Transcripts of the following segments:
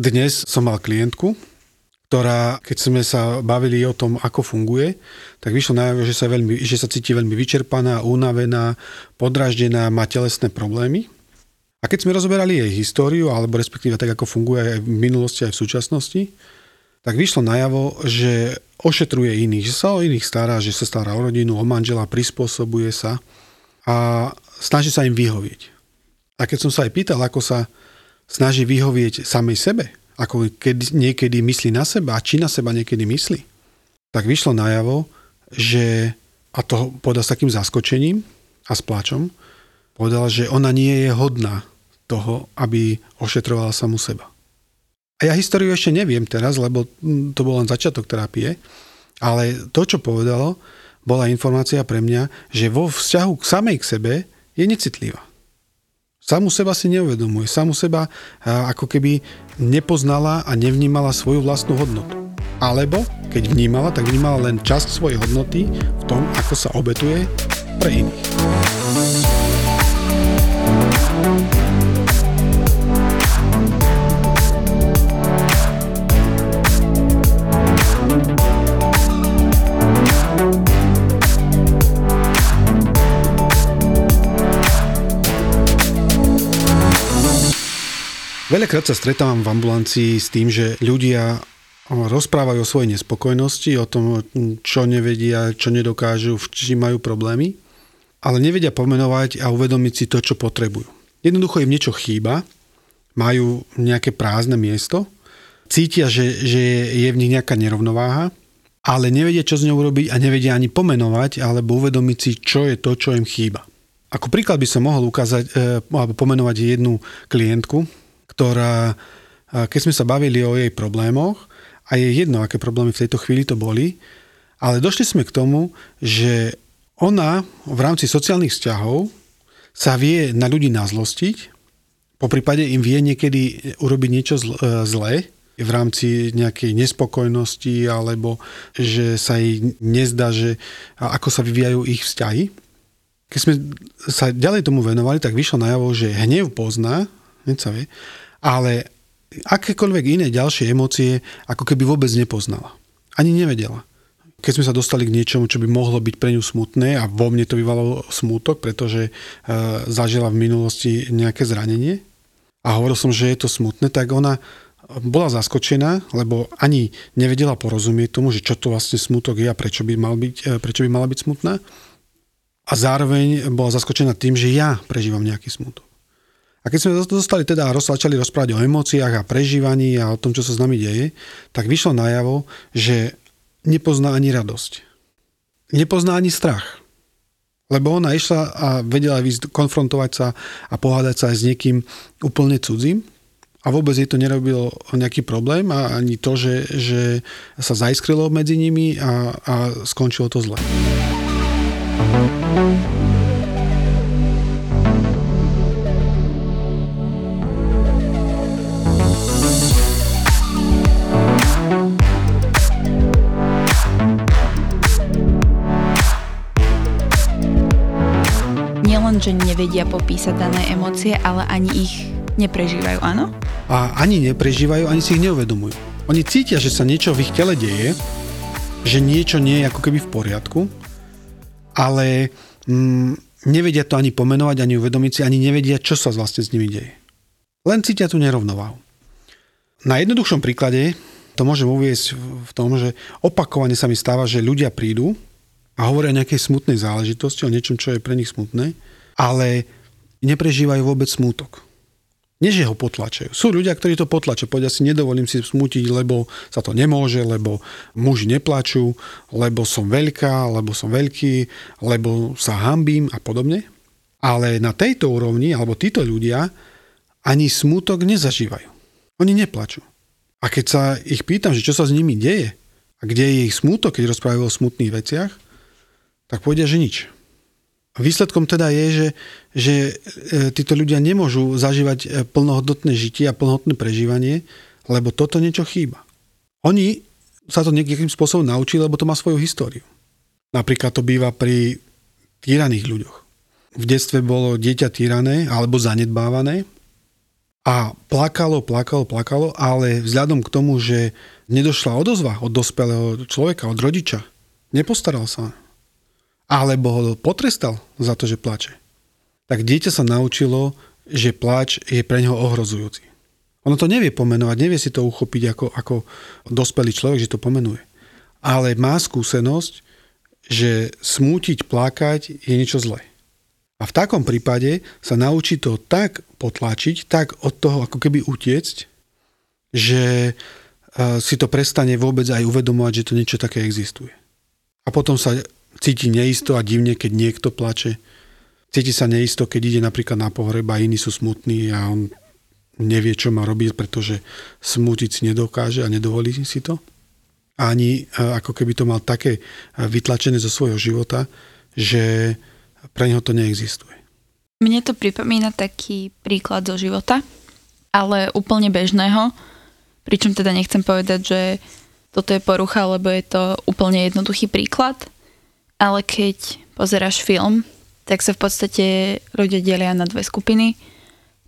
Dnes som mal klientku, ktorá, keď sme sa bavili o tom, ako funguje, tak vyšlo najavo, že sa, veľmi, že sa cíti veľmi vyčerpaná, unavená, podraždená, má telesné problémy. A keď sme rozoberali jej históriu, alebo respektíve tak, ako funguje aj v minulosti, aj v súčasnosti, tak vyšlo najavo, že ošetruje iných, že sa o iných stará, že sa stará o rodinu, o manžela, prispôsobuje sa a snaží sa im vyhovieť. A keď som sa aj pýtal, ako sa snaží vyhovieť samej sebe, ako keď niekedy myslí na seba a či na seba niekedy myslí, tak vyšlo najavo, že, a to povedal s takým zaskočením a s pláčom, povedal, že ona nie je hodná toho, aby ošetrovala samu seba. A ja históriu ešte neviem teraz, lebo to bol len začiatok terapie, ale to, čo povedalo, bola informácia pre mňa, že vo vzťahu k samej k sebe je necitlivá. Samu seba si neuvedomuje, samu seba ako keby nepoznala a nevnímala svoju vlastnú hodnotu. Alebo, keď vnímala, tak vnímala len časť svojej hodnoty v tom, ako sa obetuje pre iných. Veľakrát sa stretávam v ambulancii s tým, že ľudia rozprávajú o svojej nespokojnosti, o tom, čo nevedia, čo nedokážu, v čím majú problémy, ale nevedia pomenovať a uvedomiť si to, čo potrebujú. Jednoducho im niečo chýba, majú nejaké prázdne miesto, cítia, že, že je v nich nejaká nerovnováha, ale nevedia, čo z ňou urobiť a nevedia ani pomenovať alebo uvedomiť si, čo je to, čo im chýba. Ako príklad by som mohol ukázať e, alebo pomenovať jednu klientku, ktorá, keď sme sa bavili o jej problémoch, a je jedno, aké problémy v tejto chvíli to boli, ale došli sme k tomu, že ona v rámci sociálnych vzťahov sa vie na ľudí nazlostiť, po prípade im vie niekedy urobiť niečo e, zlé v rámci nejakej nespokojnosti alebo že sa jej nezdá, že ako sa vyvíjajú ich vzťahy. Keď sme sa ďalej tomu venovali, tak vyšlo najavo, že hnev pozná, sa vie, ale akékoľvek iné ďalšie emócie ako keby vôbec nepoznala. Ani nevedela. Keď sme sa dostali k niečomu, čo by mohlo byť pre ňu smutné a vo mne to vyvalo smútok, pretože e, zažila v minulosti nejaké zranenie a hovoril som, že je to smutné, tak ona bola zaskočená, lebo ani nevedela porozumieť tomu, že čo to vlastne smutok je a prečo by, mal byť, e, prečo by mala byť smutná. A zároveň bola zaskočená tým, že ja prežívam nejaký smutok. A keď sme dostali teda a začali rozprávať o emóciách a prežívaní a o tom, čo sa s nami deje, tak vyšlo najavo, že nepozná ani radosť. Nepozná ani strach. Lebo ona išla a vedela konfrontovať sa a pohádať sa aj s niekým úplne cudzím a vôbec jej to nerobilo nejaký problém a ani to, že, že sa zaiskrilo medzi nimi a, a skončilo to zle. Že nevedia popísať dané emócie, ale ani ich neprežívajú, áno? A ani neprežívajú, ani si ich neuvedomujú. Oni cítia, že sa niečo v ich tele deje, že niečo nie je ako keby v poriadku, ale mm, nevedia to ani pomenovať, ani uvedomiť si, ani nevedia, čo sa vlastne s nimi deje. Len cítia tú nerovnováhu. Na jednoduchšom príklade to môžem uviesť v tom, že opakovane sa mi stáva, že ľudia prídu a hovoria o nejakej smutnej záležitosti, o niečom, čo je pre nich smutné ale neprežívajú vôbec smútok. Nie, že ho potlačajú. Sú ľudia, ktorí to potlačajú. Povedia si, nedovolím si smútiť, lebo sa to nemôže, lebo muži neplačú, lebo som veľká, lebo som veľký, lebo sa hambím a podobne. Ale na tejto úrovni, alebo títo ľudia, ani smútok nezažívajú. Oni neplačú. A keď sa ich pýtam, že čo sa s nimi deje, a kde je ich smútok, keď rozprávajú o smutných veciach, tak povedia, že nič. Výsledkom teda je, že, že e, títo ľudia nemôžu zažívať e, plnohodnotné žitie a plnohodnotné prežívanie, lebo toto niečo chýba. Oni sa to nejakým spôsobom naučili, lebo to má svoju históriu. Napríklad to býva pri týraných ľuďoch. V detstve bolo dieťa týrané alebo zanedbávané A plakalo, plakalo, plakalo, ale vzhľadom k tomu, že nedošla odozva od dospelého človeka, od rodiča, nepostaral sa, alebo ho potrestal za to, že plače, tak dieťa sa naučilo, že plač je pre neho ohrozujúci. Ono to nevie pomenovať, nevie si to uchopiť ako, ako dospelý človek, že to pomenuje. Ale má skúsenosť, že smútiť, plakať je niečo zlé. A v takom prípade sa naučí to tak potlačiť, tak od toho ako keby utiecť, že e, si to prestane vôbec aj uvedomovať, že to niečo také existuje. A potom sa cíti neisto a divne, keď niekto plače. Cíti sa neisto, keď ide napríklad na pohreb a iní sú smutní a on nevie, čo má robiť, pretože smútiť si nedokáže a nedovolí si to. Ani e, ako keby to mal také e, vytlačené zo svojho života, že pre neho to neexistuje. Mne to pripomína taký príklad zo života, ale úplne bežného, pričom teda nechcem povedať, že toto je porucha, lebo je to úplne jednoduchý príklad, ale keď pozeráš film, tak sa v podstate ľudia delia na dve skupiny.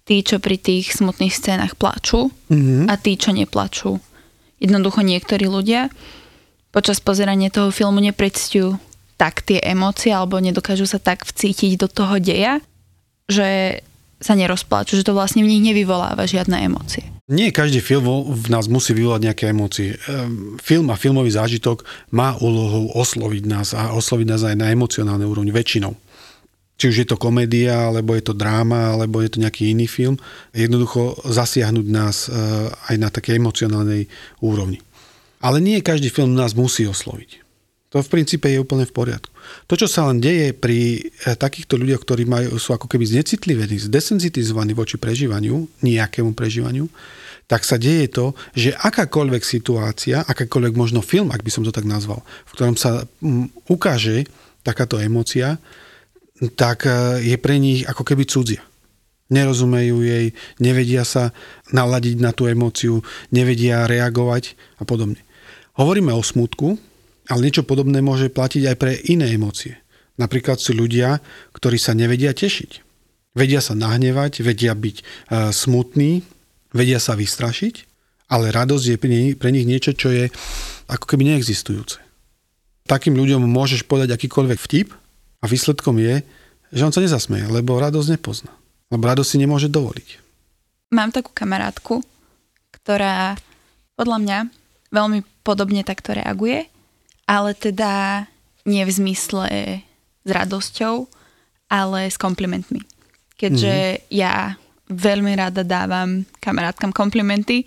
Tí, čo pri tých smutných scénach plačú mm-hmm. a tí, čo neplačú. Jednoducho niektorí ľudia počas pozerania toho filmu nepredstujú tak tie emócie alebo nedokážu sa tak vcítiť do toho deja, že sa nerozpláču, že to vlastne v nich nevyvoláva žiadne emócie. Nie každý film v nás musí vyvolať nejaké emócie. Ehm, film a filmový zážitok má úlohu osloviť nás a osloviť nás aj na emocionálnej úrovni väčšinou. Či už je to komédia, alebo je to dráma, alebo je to nejaký iný film. Jednoducho zasiahnuť nás eh, aj na takej emocionálnej úrovni. Ale nie každý film nás musí osloviť. To v princípe je úplne v poriadku. To, čo sa len deje pri eh, takýchto ľuďoch, ktorí majú, sú ako keby znecitlivení, zdesenzitizovaní voči prežívaniu, nejakému prežívaniu, tak sa deje to, že akákoľvek situácia, akákoľvek možno film, ak by som to tak nazval, v ktorom sa ukáže takáto emócia, tak eh, je pre nich ako keby cudzia. Nerozumejú jej, nevedia sa naladiť na tú emóciu, nevedia reagovať a podobne. Hovoríme o smutku, ale niečo podobné môže platiť aj pre iné emócie. Napríklad sú ľudia, ktorí sa nevedia tešiť. Vedia sa nahnevať, vedia byť e, smutní, vedia sa vystrašiť, ale radosť je pre nich niečo, čo je ako keby neexistujúce. Takým ľuďom môžeš podať akýkoľvek vtip a výsledkom je, že on sa nezasmeje, lebo radosť nepozná. Lebo radosť si nemôže dovoliť. Mám takú kamarátku, ktorá podľa mňa veľmi podobne takto reaguje ale teda nie v zmysle s radosťou, ale s komplimentmi. Keďže mm-hmm. ja veľmi rada dávam kamarátkam komplimenty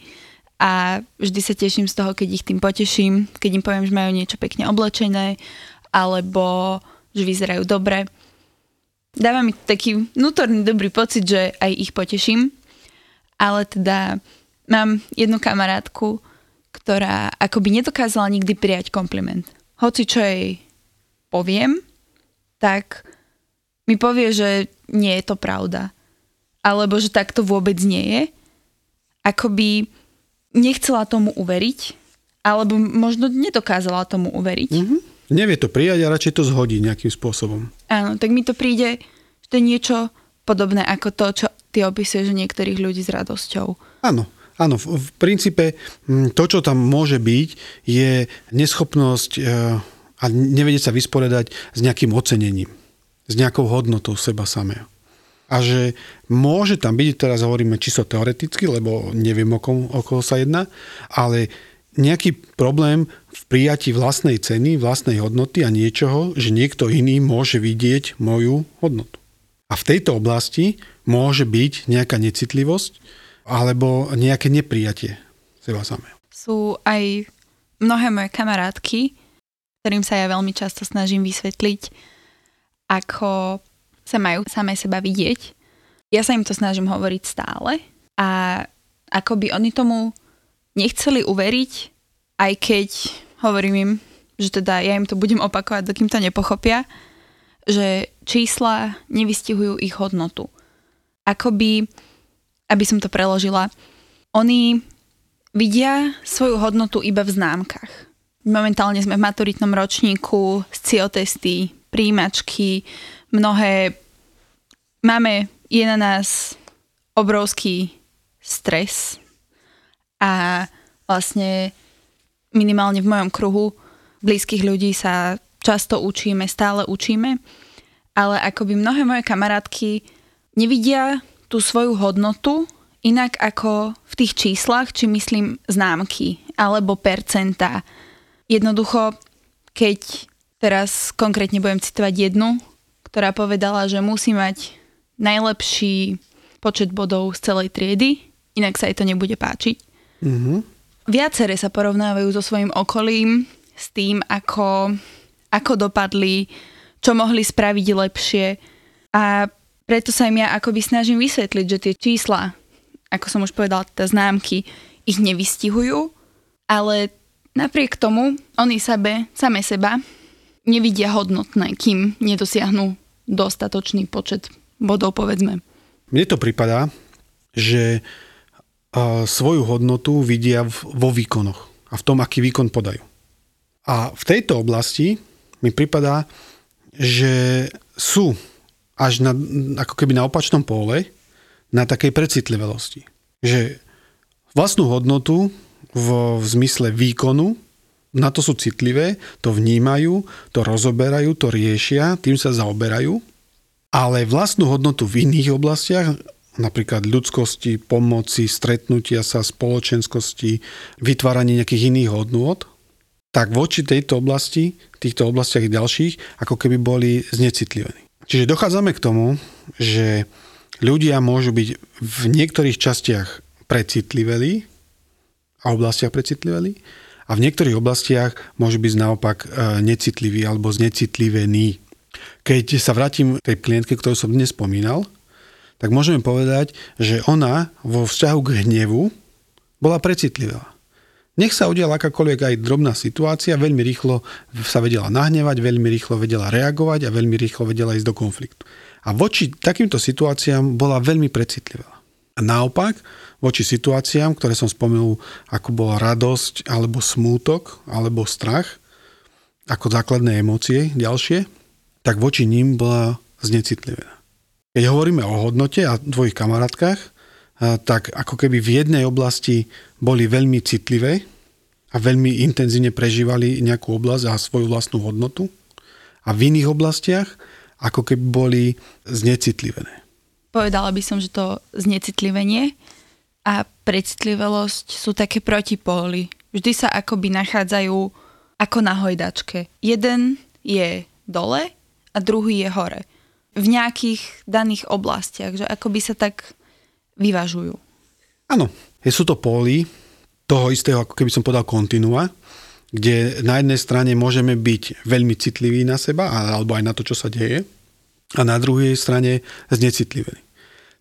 a vždy sa teším z toho, keď ich tým poteším, keď im poviem, že majú niečo pekne oblečené alebo že vyzerajú dobre. Dáva mi taký vnútorný dobrý pocit, že aj ich poteším, ale teda mám jednu kamarátku, ktorá akoby nedokázala nikdy prijať kompliment. Hoci čo jej poviem, tak mi povie, že nie je to pravda. Alebo že tak to vôbec nie je. Akoby nechcela tomu uveriť, alebo možno nedokázala tomu uveriť. Mm-hmm. Nevie to prijať a radšej to zhodí nejakým spôsobom. Áno, tak mi to príde, že to je niečo podobné ako to, čo ty opisuješ niektorých ľudí s radosťou. Áno, Áno, v, princípe to, čo tam môže byť, je neschopnosť e, a nevedieť sa vysporiadať s nejakým ocenením, s nejakou hodnotou seba samého. A že môže tam byť, teraz hovoríme čisto teoreticky, lebo neviem, o, kom, o koho sa jedná, ale nejaký problém v prijati vlastnej ceny, vlastnej hodnoty a niečoho, že niekto iný môže vidieť moju hodnotu. A v tejto oblasti môže byť nejaká necitlivosť, alebo nejaké neprijatie seba samého. Sú aj mnohé moje kamarátky, ktorým sa ja veľmi často snažím vysvetliť, ako sa majú samé seba vidieť. Ja sa im to snažím hovoriť stále a ako by oni tomu nechceli uveriť, aj keď hovorím im, že teda ja im to budem opakovať, dokým to nepochopia, že čísla nevystihujú ich hodnotu. Akoby aby som to preložila, oni vidia svoju hodnotu iba v známkach. Momentálne sme v maturitnom ročníku, testy, príjimačky, mnohé... Máme, je na nás obrovský stres. A vlastne minimálne v mojom kruhu blízkych ľudí sa často učíme, stále učíme, ale akoby mnohé moje kamarátky nevidia tú svoju hodnotu inak ako v tých číslach, či myslím známky alebo percentá. Jednoducho, keď teraz konkrétne budem citovať jednu, ktorá povedala, že musí mať najlepší počet bodov z celej triedy, inak sa jej to nebude páčiť. Mm-hmm. Viacere sa porovnávajú so svojím okolím, s tým, ako, ako dopadli, čo mohli spraviť lepšie. A preto sa im ja akoby snažím vysvetliť, že tie čísla, ako som už povedala, teda známky, ich nevystihujú, ale napriek tomu oni sebe, same seba nevidia hodnotné, kým nedosiahnu dostatočný počet bodov, povedzme. Mne to pripadá, že svoju hodnotu vidia vo výkonoch a v tom, aký výkon podajú. A v tejto oblasti mi pripadá, že sú až na, ako keby na opačnom pole na takej precitlivelosti. Že vlastnú hodnotu v, v zmysle výkonu na to sú citlivé, to vnímajú, to rozoberajú, to riešia, tým sa zaoberajú, ale vlastnú hodnotu v iných oblastiach, napríklad ľudskosti, pomoci, stretnutia sa, spoločenskosti, vytváranie nejakých iných hodnôt, tak voči tejto oblasti, týchto oblastiach ďalších, ako keby boli znecitlivení. Čiže dochádzame k tomu, že ľudia môžu byť v niektorých častiach precitliveli a oblastiach precitliveli a v niektorých oblastiach môžu byť naopak e, necitliví alebo znecitlivení. Keď sa vrátim k tej klientke, ktorú som dnes spomínal, tak môžeme povedať, že ona vo vzťahu k hnevu bola precitlivá. Nech sa udiala akákoľvek aj drobná situácia, veľmi rýchlo sa vedela nahnevať, veľmi rýchlo vedela reagovať a veľmi rýchlo vedela ísť do konfliktu. A voči takýmto situáciám bola veľmi precitlivá. A naopak, voči situáciám, ktoré som spomenul, ako bola radosť, alebo smútok, alebo strach, ako základné emócie ďalšie, tak voči ním bola znecitlivená. Keď hovoríme o hodnote a tvojich kamarátkach, tak ako keby v jednej oblasti boli veľmi citlivé a veľmi intenzívne prežívali nejakú oblasť a svoju vlastnú hodnotu a v iných oblastiach ako keby boli znecitlivené. Povedala by som, že to znecitlivenie a precitlivosť sú také protipóly. Vždy sa akoby nachádzajú ako na hojdačke. Jeden je dole a druhý je hore. V nejakých daných oblastiach, že akoby sa tak vyvažujú. Áno, sú to póly toho istého, ako keby som povedal, kontinua, kde na jednej strane môžeme byť veľmi citliví na seba, alebo aj na to, čo sa deje, a na druhej strane znecitlivení.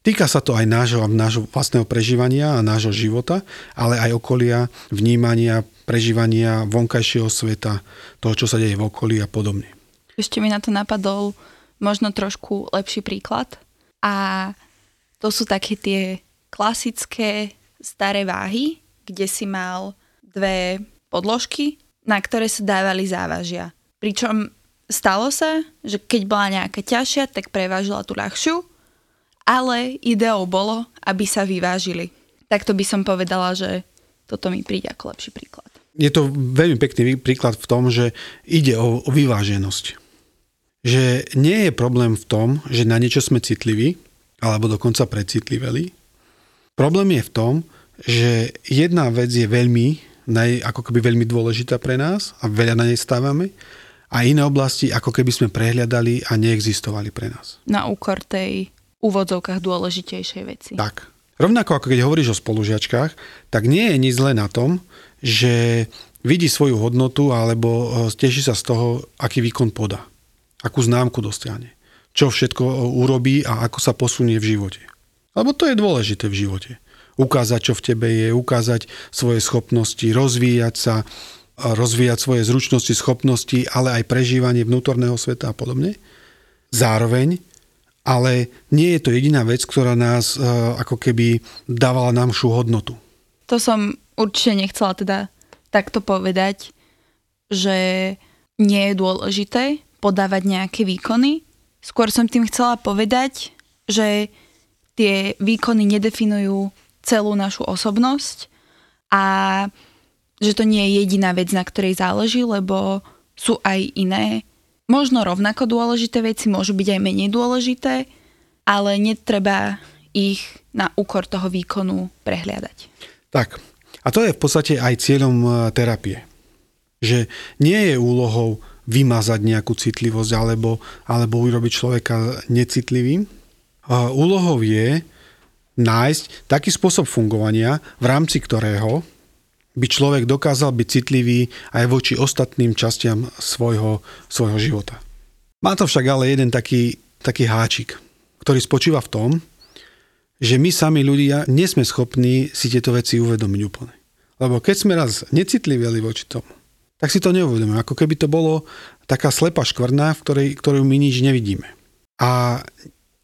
Týka sa to aj nášho, nášho vlastného prežívania a nášho života, ale aj okolia, vnímania, prežívania vonkajšieho sveta, toho, čo sa deje v okolí a podobne. Ešte mi na to napadol možno trošku lepší príklad. A to sú také tie klasické staré váhy, kde si mal dve podložky, na ktoré sa dávali závažia. Pričom stalo sa, že keď bola nejaká ťažšia, tak prevážila tú ľahšiu ale ideou bolo, aby sa vyvážili. Takto by som povedala, že toto mi príde ako lepší príklad. Je to veľmi pekný príklad v tom, že ide o, o vyváženosť. Že nie je problém v tom, že na niečo sme citliví, alebo dokonca precitliveli. Problém je v tom, že jedna vec je veľmi, ako keby veľmi dôležitá pre nás a veľa na nej stávame a iné oblasti ako keby sme prehľadali a neexistovali pre nás. Na úkor tej úvodzovkách dôležitejšej veci. Tak. Rovnako ako keď hovoríš o spolužiačkách, tak nie je nič zlé na tom, že vidí svoju hodnotu alebo e, teší sa z toho, aký výkon podá. Akú známku dosiahne. Čo všetko e, urobí a ako sa posunie v živote. Lebo to je dôležité v živote. Ukázať, čo v tebe je, ukázať svoje schopnosti, rozvíjať sa, e, rozvíjať svoje zručnosti, schopnosti, ale aj prežívanie vnútorného sveta a podobne. Zároveň ale nie je to jediná vec, ktorá nás uh, ako keby dávala nám šu hodnotu. To som určite nechcela teda takto povedať, že nie je dôležité podávať nejaké výkony. Skôr som tým chcela povedať, že tie výkony nedefinujú celú našu osobnosť a že to nie je jediná vec, na ktorej záleží, lebo sú aj iné, možno rovnako dôležité veci, môžu byť aj menej dôležité, ale netreba ich na úkor toho výkonu prehliadať. Tak, a to je v podstate aj cieľom e, terapie. Že nie je úlohou vymazať nejakú citlivosť alebo, alebo urobiť človeka necitlivým. Úlohou je nájsť taký spôsob fungovania, v rámci ktorého by človek dokázal byť citlivý aj voči ostatným častiam svojho, svojho života. Má to však ale jeden taký, taký háčik, ktorý spočíva v tom, že my sami ľudia nie sme schopní si tieto veci uvedomiť úplne. Lebo keď sme raz necitlivili voči tomu, tak si to neuvedomíme. Ako keby to bolo taká slepá škvrna, v ktorej, ktorú my nič nevidíme. A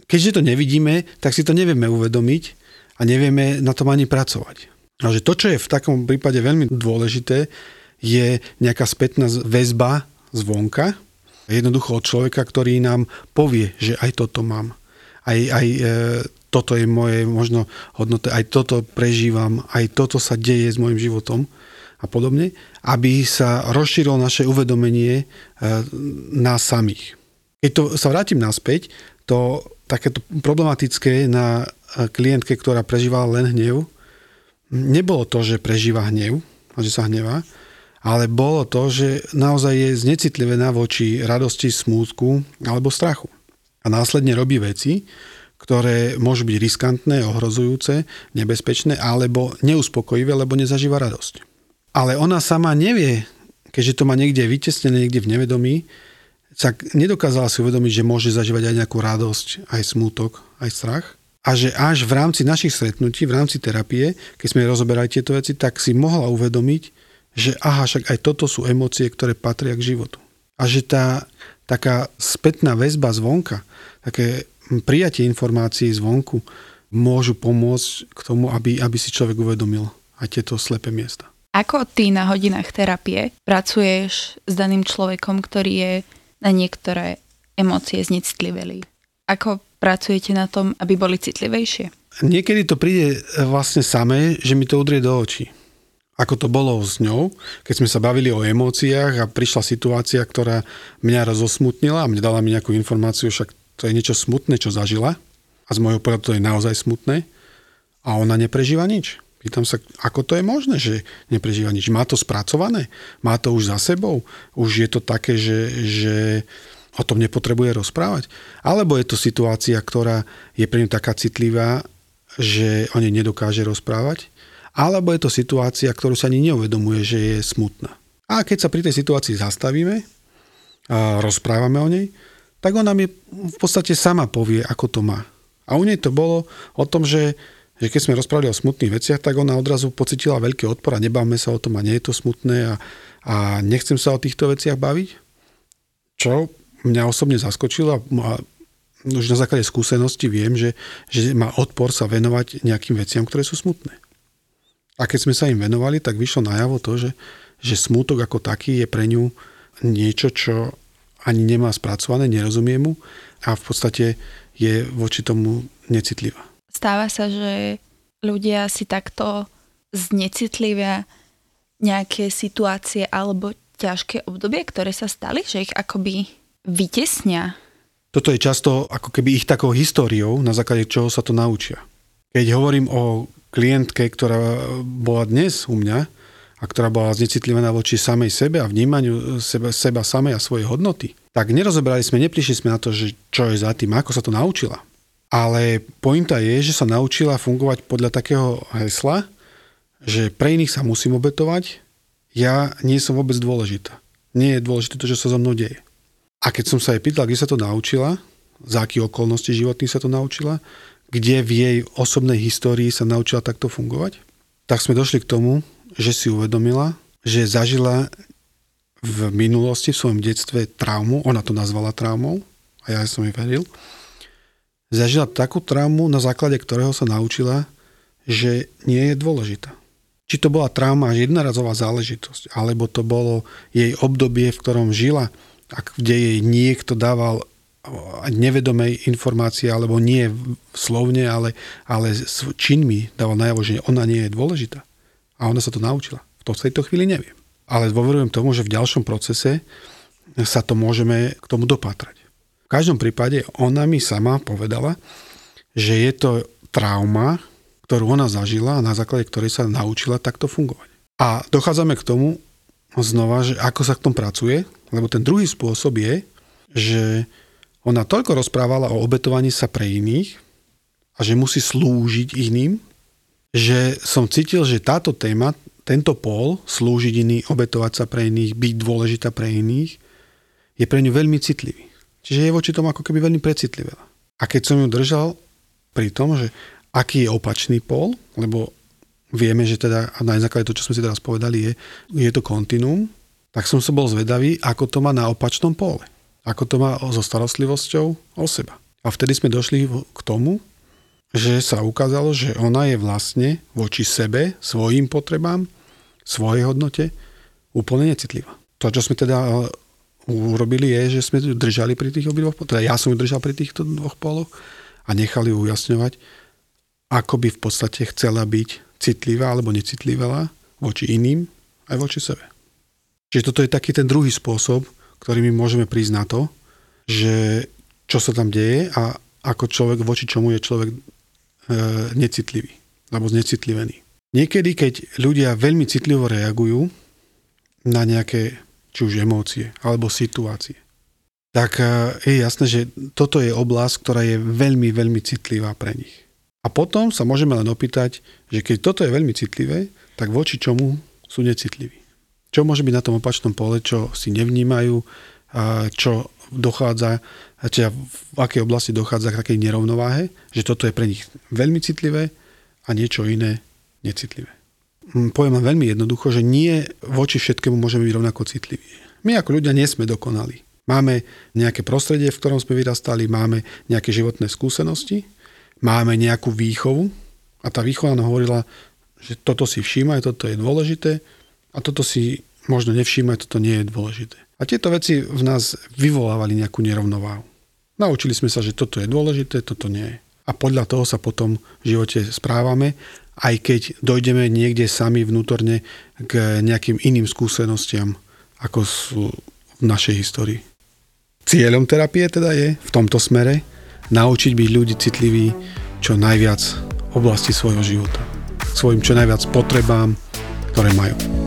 keďže to nevidíme, tak si to nevieme uvedomiť a nevieme na tom ani pracovať. A že to, čo je v takom prípade veľmi dôležité, je nejaká spätná väzba zvonka, jednoducho od človeka, ktorý nám povie, že aj toto mám. Aj, aj e, toto je moje možno hodnote, aj toto prežívam, aj toto sa deje s môjim životom a podobne, aby sa rozšírilo naše uvedomenie e, nás samých. Keď to sa vrátim naspäť, to takéto problematické na e, klientke, ktorá prežívala len hnev, nebolo to, že prežíva hnev a že sa hnevá, ale bolo to, že naozaj je znecitlivená voči radosti, smútku alebo strachu. A následne robí veci, ktoré môžu byť riskantné, ohrozujúce, nebezpečné alebo neuspokojivé, lebo nezažíva radosť. Ale ona sama nevie, keďže to má niekde vytesnené, niekde v nevedomí, tak nedokázala si uvedomiť, že môže zažívať aj nejakú radosť, aj smútok, aj strach. A že až v rámci našich stretnutí, v rámci terapie, keď sme rozoberali tieto veci, tak si mohla uvedomiť, že aha, však aj toto sú emócie, ktoré patria k životu. A že tá taká spätná väzba zvonka, také prijatie informácií zvonku môžu pomôcť k tomu, aby, aby si človek uvedomil aj tieto slepé miesta. Ako ty na hodinách terapie pracuješ s daným človekom, ktorý je na niektoré emócie znecitlivelý? Ako pracujete na tom, aby boli citlivejšie? Niekedy to príde vlastne samé, že mi to udrie do očí. Ako to bolo s ňou, keď sme sa bavili o emóciách a prišla situácia, ktorá mňa rozosmutnila a mne dala mi nejakú informáciu, však to je niečo smutné, čo zažila a z môjho pohľadu to je naozaj smutné a ona neprežíva nič. Pýtam sa, ako to je možné, že neprežíva nič. Má to spracované? Má to už za sebou? Už je to také, že, že o tom nepotrebuje rozprávať? Alebo je to situácia, ktorá je pre ňu taká citlivá, že o nej nedokáže rozprávať? Alebo je to situácia, ktorú sa ani neuvedomuje, že je smutná? A keď sa pri tej situácii zastavíme a rozprávame o nej, tak ona mi v podstate sama povie, ako to má. A u nej to bolo o tom, že že keď sme rozprávali o smutných veciach, tak ona odrazu pocitila veľký odpor a nebavme sa o tom a nie je to smutné a, a nechcem sa o týchto veciach baviť. Čo mňa osobne zaskočilo a už na základe skúsenosti viem, že, že má odpor sa venovať nejakým veciam, ktoré sú smutné. A keď sme sa im venovali, tak vyšlo najavo to, že, že smútok ako taký je pre ňu niečo, čo ani nemá spracované, nerozumie mu a v podstate je voči tomu necitlivá. Stáva sa, že ľudia si takto znecitlivia nejaké situácie alebo ťažké obdobie, ktoré sa stali, že ich akoby vytesnia. Toto je často ako keby ich takou históriou, na základe čoho sa to naučia. Keď hovorím o klientke, ktorá bola dnes u mňa a ktorá bola znecitlivená voči samej sebe a vnímaniu seba, seba samej a svojej hodnoty, tak nerozoberali sme, neprišli sme na to, že čo je za tým, ako sa to naučila. Ale pointa je, že sa naučila fungovať podľa takého hesla, že pre iných sa musím obetovať, ja nie som vôbec dôležitá. Nie je dôležité to, čo sa so mnou deje. A keď som sa jej pýtal, kde sa to naučila, za aké okolnosti životných sa to naučila, kde v jej osobnej histórii sa naučila takto fungovať, tak sme došli k tomu, že si uvedomila, že zažila v minulosti, v svojom detstve traumu, ona to nazvala traumou a ja som jej veril, zažila takú traumu, na základe ktorého sa naučila, že nie je dôležitá. Či to bola trauma až jednorazová záležitosť, alebo to bolo jej obdobie, v ktorom žila, a kde jej niekto dával nevedomej informácie, alebo nie slovne, ale, ale s činmi dával najavo, že ona nie je dôležitá. A ona sa to naučila. V tejto chvíli neviem. Ale dôverujem tomu, že v ďalšom procese sa to môžeme k tomu dopatrať. Každom prípade ona mi sama povedala, že je to trauma, ktorú ona zažila a na základe ktorej sa naučila takto fungovať. A dochádzame k tomu znova, že ako sa k tomu pracuje, lebo ten druhý spôsob je, že ona toľko rozprávala o obetovaní sa pre iných a že musí slúžiť iným, že som cítil, že táto téma, tento pol, slúžiť iný, obetovať sa pre iných, byť dôležitá pre iných, je pre ňu veľmi citlivý. Čiže je voči tomu ako keby veľmi precitlivela. A keď som ju držal pri tom, že aký je opačný pol, lebo vieme, že teda, a na základe to, čo sme si teraz povedali, je, je to kontinuum, tak som sa bol zvedavý, ako to má na opačnom pole ako to má so starostlivosťou o seba. A vtedy sme došli k tomu, že sa ukázalo, že ona je vlastne voči sebe, svojim potrebám, svojej hodnote úplne necitlivá. To, čo sme teda urobili, je, že sme ju držali pri tých obidvoch, teda ja som ju držal pri týchto dvoch poloch a nechali ju ujasňovať, ako by v podstate chcela byť citlivá alebo necitlivá voči iným aj voči sebe. Čiže toto je taký ten druhý spôsob, ktorými môžeme prísť na to, že čo sa tam deje a ako človek, voči čomu je človek e, necitlivý alebo znecitlivený. Niekedy, keď ľudia veľmi citlivo reagujú na nejaké či už emócie alebo situácie, tak e, je jasné, že toto je oblasť, ktorá je veľmi, veľmi citlivá pre nich. A potom sa môžeme len opýtať, že keď toto je veľmi citlivé, tak voči čomu sú necitliví. Čo môže byť na tom opačnom pole, čo si nevnímajú, čo dochádza, či v akej oblasti dochádza k takej nerovnováhe, že toto je pre nich veľmi citlivé a niečo iné necitlivé. Hm, poviem len veľmi jednoducho, že nie voči všetkému môžeme byť rovnako citliví. My ako ľudia nie sme dokonali. Máme nejaké prostredie, v ktorom sme vyrastali, máme nejaké životné skúsenosti, máme nejakú výchovu a tá výchova nám hovorila, že toto si všímaj, toto je dôležité, a toto si možno nevšímať, toto nie je dôležité. A tieto veci v nás vyvolávali nejakú nerovnováhu. Naučili sme sa, že toto je dôležité, toto nie je. A podľa toho sa potom v živote správame, aj keď dojdeme niekde sami vnútorne k nejakým iným skúsenostiam, ako sú v našej histórii. Cieľom terapie teda je v tomto smere naučiť byť ľudí citliví čo najviac v oblasti svojho života. Svojim čo najviac potrebám, ktoré majú.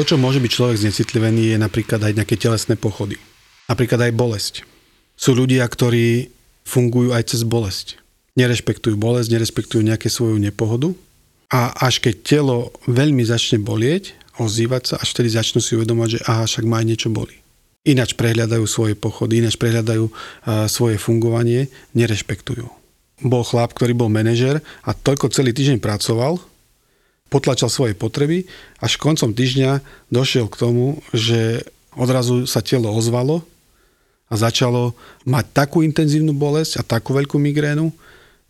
To, čo môže byť človek znecitlivený, je napríklad aj nejaké telesné pochody. Napríklad aj bolesť. Sú ľudia, ktorí fungujú aj cez bolesť. Nerešpektujú bolesť, nerešpektujú nejaké svoju nepohodu a až keď telo veľmi začne bolieť, ozývať sa, až vtedy začnú si uvedomať, že aha, však má aj niečo boli. Ináč prehľadajú svoje pochody, ináč prehľadajú svoje fungovanie, nerešpektujú. Bol chlap, ktorý bol manažer a toľko celý týždeň pracoval, potlačal svoje potreby, až koncom týždňa došiel k tomu, že odrazu sa telo ozvalo a začalo mať takú intenzívnu bolesť a takú veľkú migrénu,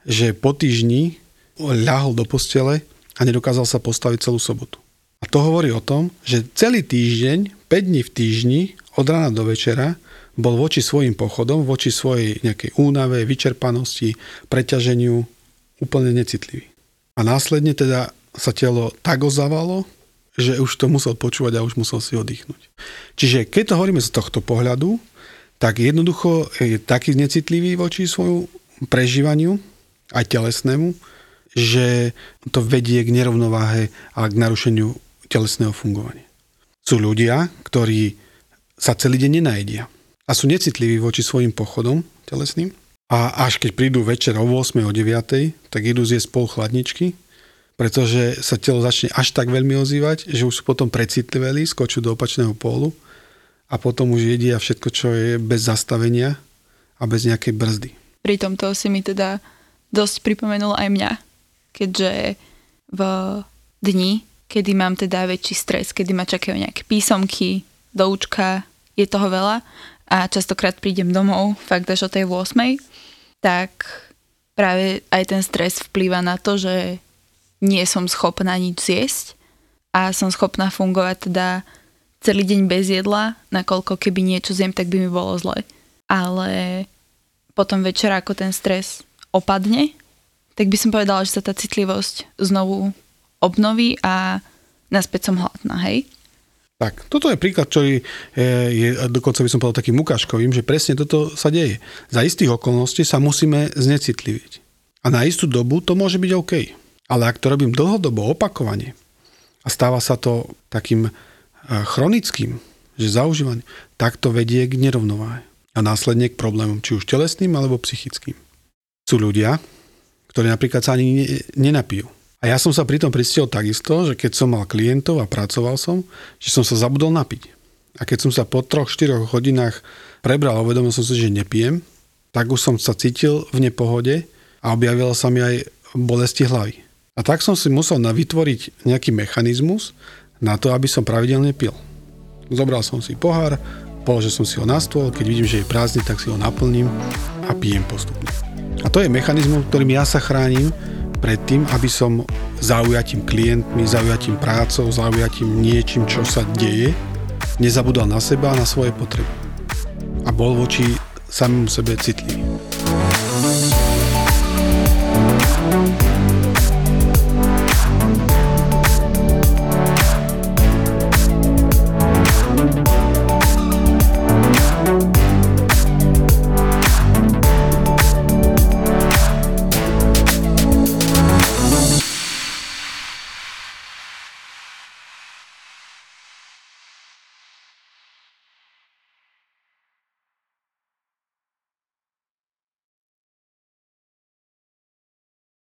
že po týždni ľahol do postele a nedokázal sa postaviť celú sobotu. A to hovorí o tom, že celý týždeň, 5 dní v týždni, od rána do večera, bol voči svojim pochodom, voči svojej nejakej únave, vyčerpanosti, preťaženiu úplne necitlivý. A následne teda sa telo tak ozavalo, že už to musel počúvať a už musel si oddychnúť. Čiže keď to hovoríme z tohto pohľadu, tak jednoducho je taký necitlivý voči svojmu prežívaniu, aj telesnému, že to vedie k nerovnováhe a k narušeniu telesného fungovania. Sú ľudia, ktorí sa celý deň nenajedia a sú necitliví voči svojim pochodom telesným a až keď prídu večer o 8. o 9. tak idú zjesť pol chladničky pretože sa telo začne až tak veľmi ozývať, že už sú potom precitliveli, skočú do opačného pólu a potom už jedia všetko, čo je bez zastavenia a bez nejakej brzdy. Pri tomto si mi teda dosť pripomenul aj mňa, keďže v dni kedy mám teda väčší stres, kedy ma čakajú nejaké písomky, doučka, je toho veľa a častokrát prídem domov fakt až o tej 8, tak práve aj ten stres vplýva na to, že nie som schopná nič zjesť a som schopná fungovať teda celý deň bez jedla, nakoľko keby niečo zjem, tak by mi bolo zle. Ale potom večer, ako ten stres opadne, tak by som povedala, že sa tá citlivosť znovu obnoví a naspäť som hladná, hej? Tak, toto je príklad, ktorý je, je dokonca by som povedal takým ukážkovým, že presne toto sa deje. Za istých okolností sa musíme znecitliviť. A na istú dobu to môže byť OK. Ale ak to robím dlhodobo, opakovane, a stáva sa to takým chronickým, že zaužívanie, tak to vedie k nerovnováhe a následne k problémom, či už telesným alebo psychickým. Sú ľudia, ktorí napríklad sa ani nenapijú a ja som sa pri tom pristihol takisto, že keď som mal klientov a pracoval som, že som sa zabudol napiť. A keď som sa po 3-4 hodinách prebral uvedomil som si, že nepijem, tak už som sa cítil v nepohode a objavila sa mi aj bolesti hlavy. A tak som si musel vytvoriť nejaký mechanizmus na to, aby som pravidelne pil. Zobral som si pohár, položil som si ho na stôl, keď vidím, že je prázdny, tak si ho naplním a pijem postupne. A to je mechanizmus, ktorým ja sa chránim predtým, aby som zaujatím klientmi, zaujatím prácou, zaujatím niečím, čo sa deje, nezabudal na seba a na svoje potreby. A bol voči samému sebe citlivý.